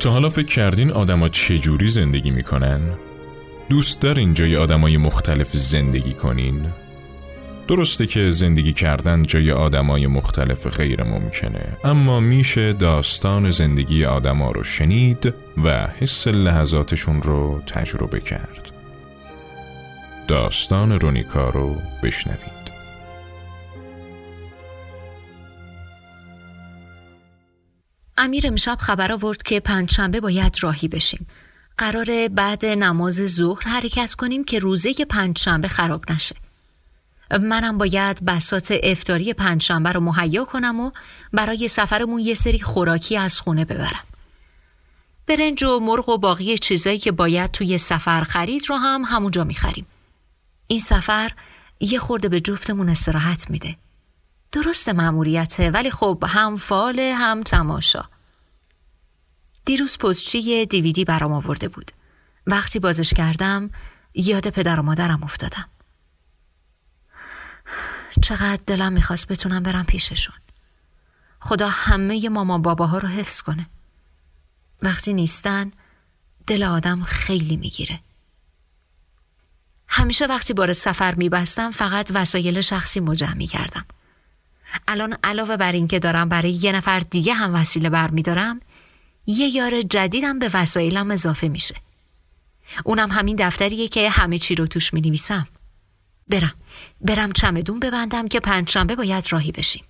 تا حالا فکر کردین آدما چجوری زندگی می‌کنن؟ دوست دارین جای آدمای مختلف زندگی کنین؟ درسته که زندگی کردن جای آدمای مختلف غیر ممکنه اما میشه داستان زندگی آدما رو شنید و حس لحظاتشون رو تجربه کرد داستان رونیکا رو بشنوید امیر امشب خبر آورد که پنجشنبه باید راهی بشیم. قرار بعد نماز ظهر حرکت کنیم که روزه پنجشنبه خراب نشه. منم باید بسات افتاری پنجشنبه رو مهیا کنم و برای سفرمون یه سری خوراکی از خونه ببرم. برنج و مرغ و باقی چیزایی که باید توی سفر خرید رو هم همونجا می‌خریم. این سفر یه خورده به جفتمون استراحت میده. درست مأموریته ولی خب هم فال هم تماشا. دیروز پستچی دیویدی برام آورده بود. وقتی بازش کردم یاد پدر و مادرم افتادم. چقدر دلم می‌خواست بتونم برم پیششون. خدا همه مامان باباها رو حفظ کنه. وقتی نیستن دل آدم خیلی می‌گیره. همیشه وقتی بار سفر میبستم فقط وسایل شخصی مجمع می‌کردم. الان علاوه بر اینکه دارم برای یه نفر دیگه هم وسیله بر میدارم یه یار جدیدم به وسایلم اضافه میشه. اونم همین دفتریه که همه چی رو توش می نویسم برم. برم چمدون ببندم که پنجشنبه باید راهی بشیم.